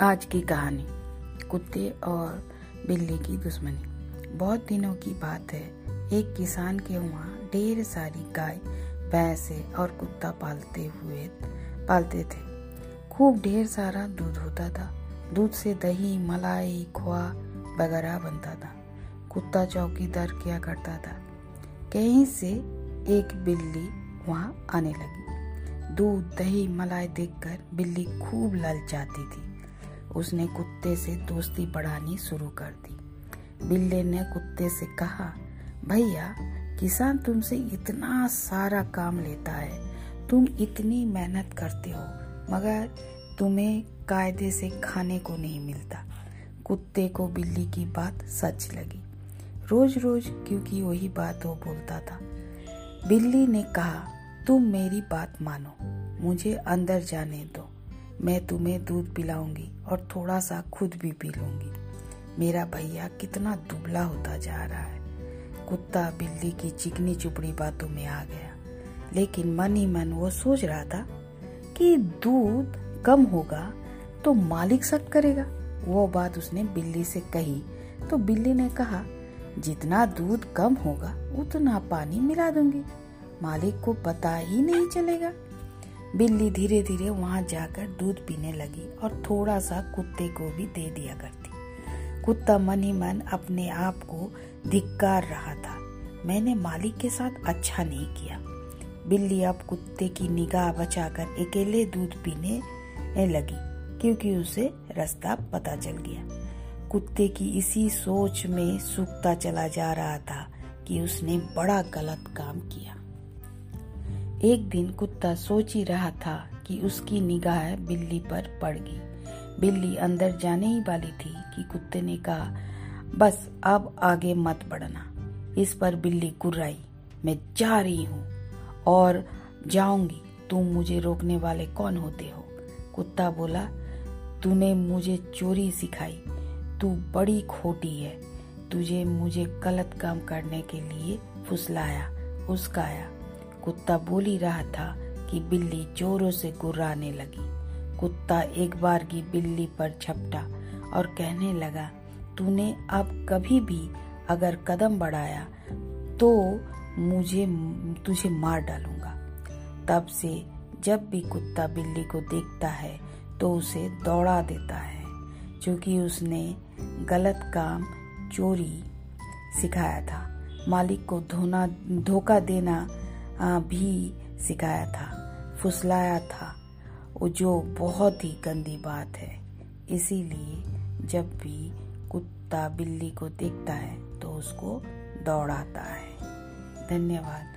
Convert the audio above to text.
आज की कहानी, कुत्ते और बिल्ली की दुश्मनी। बहुत दिनों की बात है। एक किसान के वहाँ ढेर सारी गाय, भैंसे और कुत्ता पालते हुए, पालते थे। खूब ढेर सारा दूध होता था। दूध से दही, मलाई, खोआ वगैरह बनता था। कुत्ता चौकीदार किया करता था। कहीं से एक बिल्ली वहाँ आने लगी। दूध, दही, मलाई देखकर बिल्ली खूब ललचाती थी। उसने कुत्ते से दोस्ती बढ़ानी शुरू कर दी। बिल्ली ने कुत्ते से कहा, भैया, किसान तुमसे इतना सारा काम लेता है। तुम इतनी मेहनत करते हो, मगर तुम्हें कायदे से खाने को नहीं मिलता। कुत्ते को बिल्ली की बात सच लगी। रोज रोज क्योंकि वही बात वो बोलता था। बिल्ली ने कहा, तुम मेरी बात मानो, मुझे अंदर जाने दो। मैं तुम्हें दूध पिलाऊँगी और थोड़ा सा खुद भी पी लूँगी। मेरा भैया कितना दुबला होता जा रहा है। कुत्ता, बिल्ली की चिकनी चुपड़ी बातों में आ गया। लेकिन मन ही मन वो सोच रहा था कि दूध कम होगा तो मालिक शक करेगा। वो बात उसने बिल्ली से कही तो बिल्ली ने कहा, जितना दूध कम होगा, उतना पानी मिला दूँगी। मालिक को पता ही नहीं चलेगा। बिल्ली धीरे धीरे वहाँ जाकर दूध पीने लगी और थोड़ा सा कुत्ते को भी दे दिया करती। कुत्ता मन ही मन अपने आप को धिक्कार रहा था। मैंने मालिक के साथ अच्छा नहीं किया। बिल्ली अब कुत्ते की निगाह बचाकर अकेले दूध पीने लगी, क्योंकि उसे रास्ता पता चल गया। कुत्ते की इसी सोच में सूखता चला जा रहा था कि उसने बड़ा गलत काम किया। एक दिन कुत्ता सोच ही रहा था कि उसकी निगाह बिल्ली पर पड़ गई बिल्ली अंदर जाने ही वाली थी कि कुत्ते ने कहा, बस अब आगे मत बढ़ना। इस पर बिल्ली कुर्राई मैं जा रही हूँ और जाऊँगी। तुम मुझे रोकने वाले कौन होते हो? कुत्ता बोला, तूने मुझे चोरी सिखाई। तू बड़ी खोटी है। तुझे मुझे गलत काम करने के लिए फुसलाया उसकाया कुत्ता बोल ही रहा था कि बिल्ली जोरों से गुर्राने लगी। कुत्ता एक बार की बिल्ली पर छपटा और कहने लगा, तूने अब कभी भी अगर कदम बढ़ाया तो मुझे, तुझे मार डालूँगा। तब से जब भी कुत्ता बिल्ली को देखता है तो उसे दौड़ा देता है क्योंकि उसने गलत काम चोरी सिखाया था। मालिक को धोना, धोखा देना भी सिखाया था, फुसलाया था। वो जो बहुत ही गंदी बात है, इसीलिए जब भी कुत्ता बिल्ली को देखता है तो उसको दौड़ाता है। धन्यवाद।